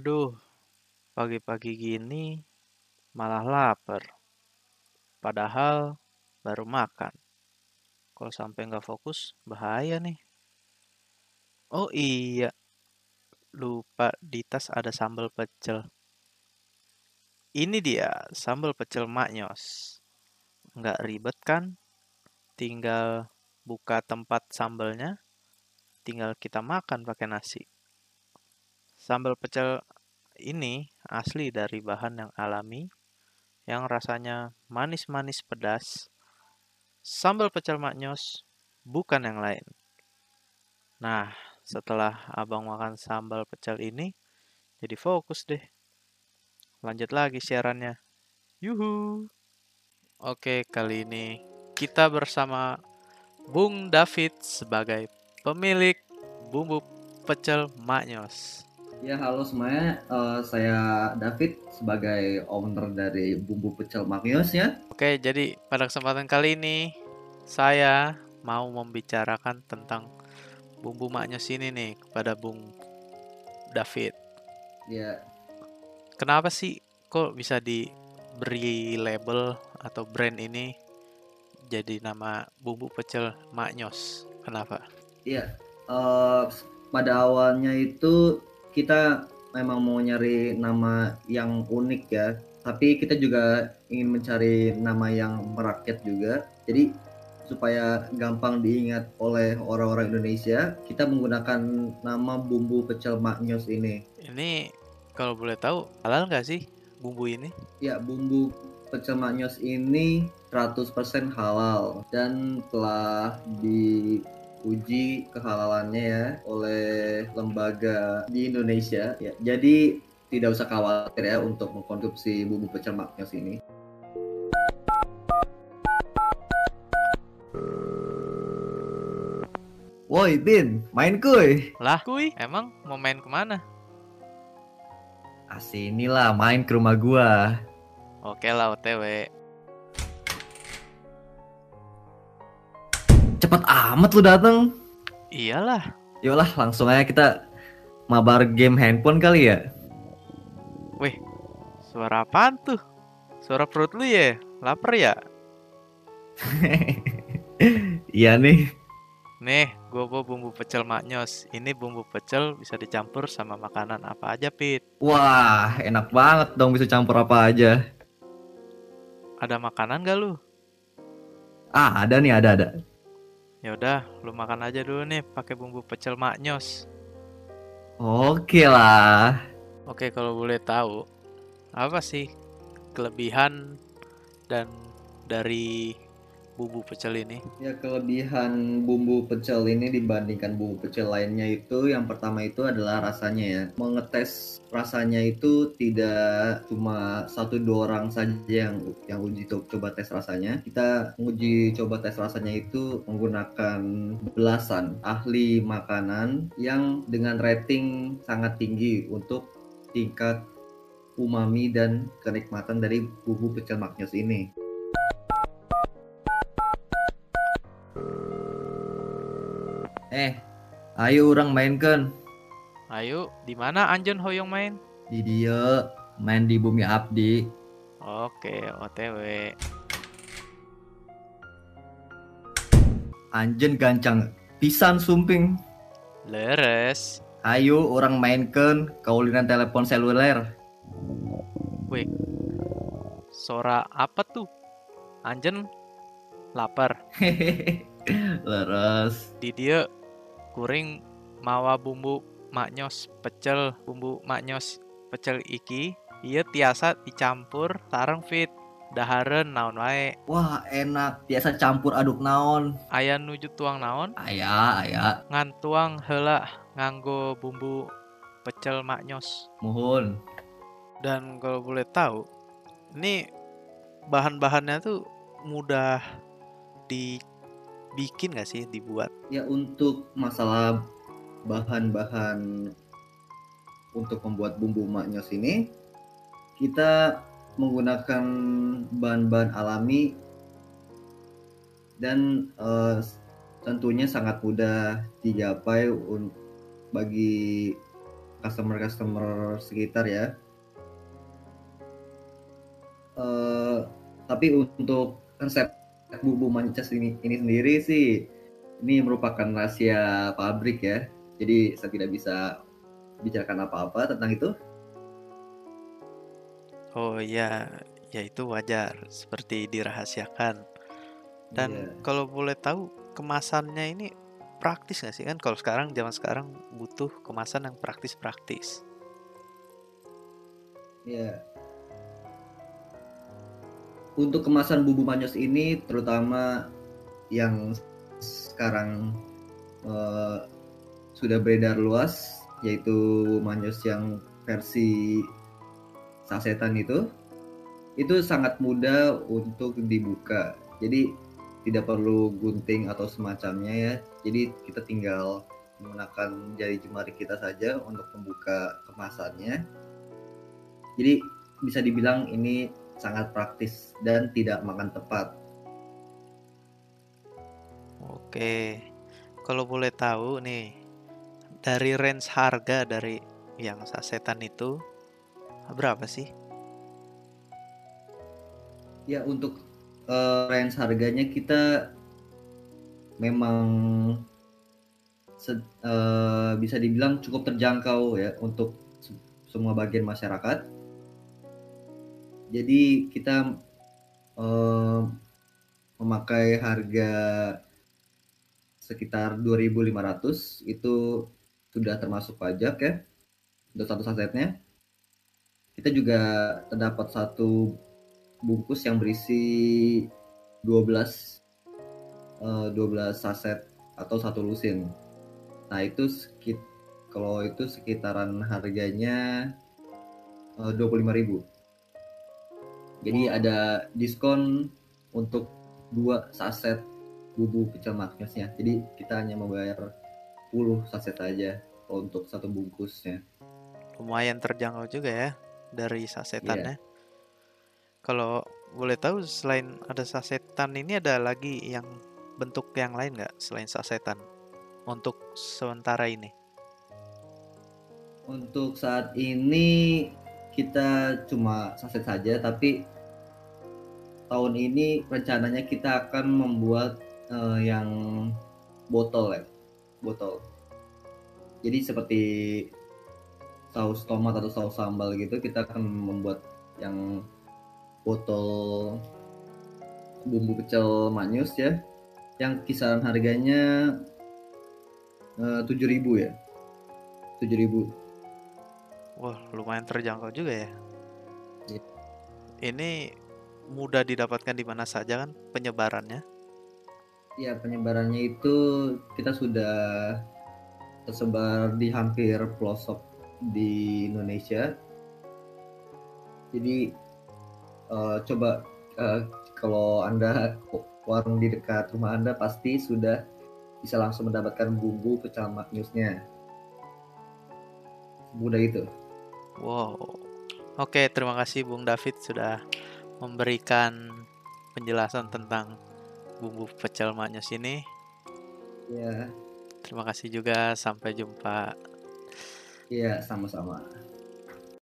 Aduh, pagi-pagi gini malah lapar. Padahal baru makan. Kalau sampai nggak fokus, bahaya nih. Oh iya, lupa di tas ada sambal pecel. Ini dia, sambal pecel maknyos. Nggak ribet kan? Tinggal buka tempat sambalnya, tinggal kita makan pakai nasi. Sambal pecel ini asli dari bahan yang alami, yang rasanya manis-manis pedas. Sambal pecel maknyos bukan yang lain. Nah, setelah abang makan sambal pecel ini, jadi fokus deh. Lanjut lagi siarannya. Yuhu. Oke, kali ini kita bersama Bung David sebagai pemilik bumbu pecel maknyos. Ya halo semuanya, uh, saya David sebagai owner dari Bumbu Pecel Maknyos ya. Oke, jadi pada kesempatan kali ini saya mau membicarakan tentang bumbu maknyos ini nih kepada Bung David. Ya. Kenapa sih kok bisa diberi label atau brand ini jadi nama bumbu pecel maknyos? Kenapa? Iya, uh, pada awalnya itu kita memang mau nyari nama yang unik ya. Tapi kita juga ingin mencari nama yang merakyat juga. Jadi supaya gampang diingat oleh orang-orang Indonesia kita menggunakan nama bumbu pecel maknyos ini. Ini kalau boleh tahu halal nggak sih bumbu ini? Ya bumbu pecel maknyos ini 100% halal dan telah di uji kehalalannya ya oleh lembaga di Indonesia ya. Jadi tidak usah khawatir ya untuk mengkonsumsi bumbu pecel maknyos ini. Woi Bin, main kuy. Lah kuy, emang mau main ke mana? Asinilah main ke rumah gua. Oke lah OTW. Cepet amat lu dateng. Iyalah. Yolah, langsung aja kita mabar game handphone kali ya. Wih, suara apaan tuh? Suara perut lu ya? Laper ya? iya nih. Nih, gue bawa bumbu pecel maknyos. Ini bumbu pecel bisa dicampur sama makanan apa aja, Pit. Wah, enak banget dong bisa campur apa aja. Ada makanan gak lu? Ah, ada nih, ada, ada. Ya udah, lu makan aja dulu nih pakai bumbu pecel maknyos. Oke lah. Oke, kalau boleh tahu, apa sih kelebihan dan dari bumbu pecel ini? Ya kelebihan bumbu pecel ini dibandingkan bumbu pecel lainnya itu yang pertama itu adalah rasanya ya. Mengetes rasanya itu tidak cuma satu dua orang saja yang yang uji coba tes rasanya. Kita uji coba tes rasanya itu menggunakan belasan ahli makanan yang dengan rating sangat tinggi untuk tingkat umami dan kenikmatan dari bumbu pecel maknyos ini. Eh, ayo orang mainkan. Ayo, di mana Anjon Hoyong main? Di dia, main di Bumi Abdi. Oke, OTW. Anjen gancang pisan sumping. Leres. Ayo orang mainkan kaulinan telepon seluler. Wih, suara apa tuh? Anjen lapar. Leres. Di dia kuring mawa bumbu maknyos pecel bumbu maknyos pecel iki iya tiasa dicampur sarang fit. Daharen naon wae. Wah enak. Biasa campur aduk naon. Ayah nuju tuang naon? Ayah ayah ngan tuang hela nganggo bumbu pecel maknyos muhun dan kalau boleh tahu ini bahan-bahannya tuh mudah di bikin gak sih dibuat? Ya untuk masalah bahan-bahan untuk membuat bumbu maknyos ini kita menggunakan bahan-bahan alami dan uh, tentunya sangat mudah digapai bagi customer-customer sekitar ya. Uh, tapi untuk resep bumbu mancas ini ini sendiri sih ini merupakan rahasia pabrik ya. Jadi saya tidak bisa bicarakan apa-apa tentang itu. Oh iya, ya itu wajar seperti dirahasiakan. Dan Iya. kalau boleh tahu kemasannya ini praktis nggak sih kan? Kalau sekarang zaman sekarang butuh kemasan yang praktis-praktis. Iya. Untuk kemasan bumbu manyos ini terutama yang sekarang eh, sudah beredar luas yaitu manyos yang versi sasetan itu itu sangat mudah untuk dibuka. Jadi tidak perlu gunting atau semacamnya ya. Jadi kita tinggal menggunakan jari jemari kita saja untuk membuka kemasannya. Jadi bisa dibilang ini sangat praktis dan tidak makan tepat. Oke, kalau boleh tahu nih, dari range harga dari yang sasetan itu berapa sih? Ya untuk uh, range harganya kita memang uh, bisa dibilang cukup terjangkau ya untuk se- semua bagian masyarakat. Jadi kita uh, memakai harga sekitar 2.500 itu sudah termasuk pajak ya untuk satu sasetnya. Kita juga terdapat satu bungkus yang berisi 12 eh, 12 saset atau satu lusin. Nah, itu sekit kalau itu sekitaran harganya eh, 25.000. Jadi ada diskon untuk dua saset bumbu pecel magnosnya. Jadi kita hanya membayar 10 saset aja untuk satu bungkusnya. Lumayan terjangkau juga ya dari sasetannya. Kalau boleh tahu selain ada sasetan ini ada lagi yang bentuk yang lain nggak selain sasetan untuk sementara ini? Untuk saat ini kita cuma saset saja, tapi tahun ini rencananya kita akan membuat uh, yang botol ya, botol. Jadi seperti saus tomat atau saus sambal gitu, kita akan membuat yang botol bumbu pecel manyus ya, yang kisaran harganya eh, tujuh ribu ya, tujuh ribu. Wah, lumayan terjangkau juga ya. Iya. Ini mudah didapatkan di mana saja kan penyebarannya? Ya, penyebarannya itu kita sudah tersebar di hampir pelosok di Indonesia. Jadi eh, coba eh, kalau Anda warung di dekat rumah Anda pasti sudah bisa langsung mendapatkan bumbu pecel maknyusnya. Mudah itu. Wow. Oke, terima kasih Bung David sudah memberikan penjelasan tentang bumbu pecel maknyus ini. Ya, Terima kasih juga, sampai jumpa. ya sama-sama.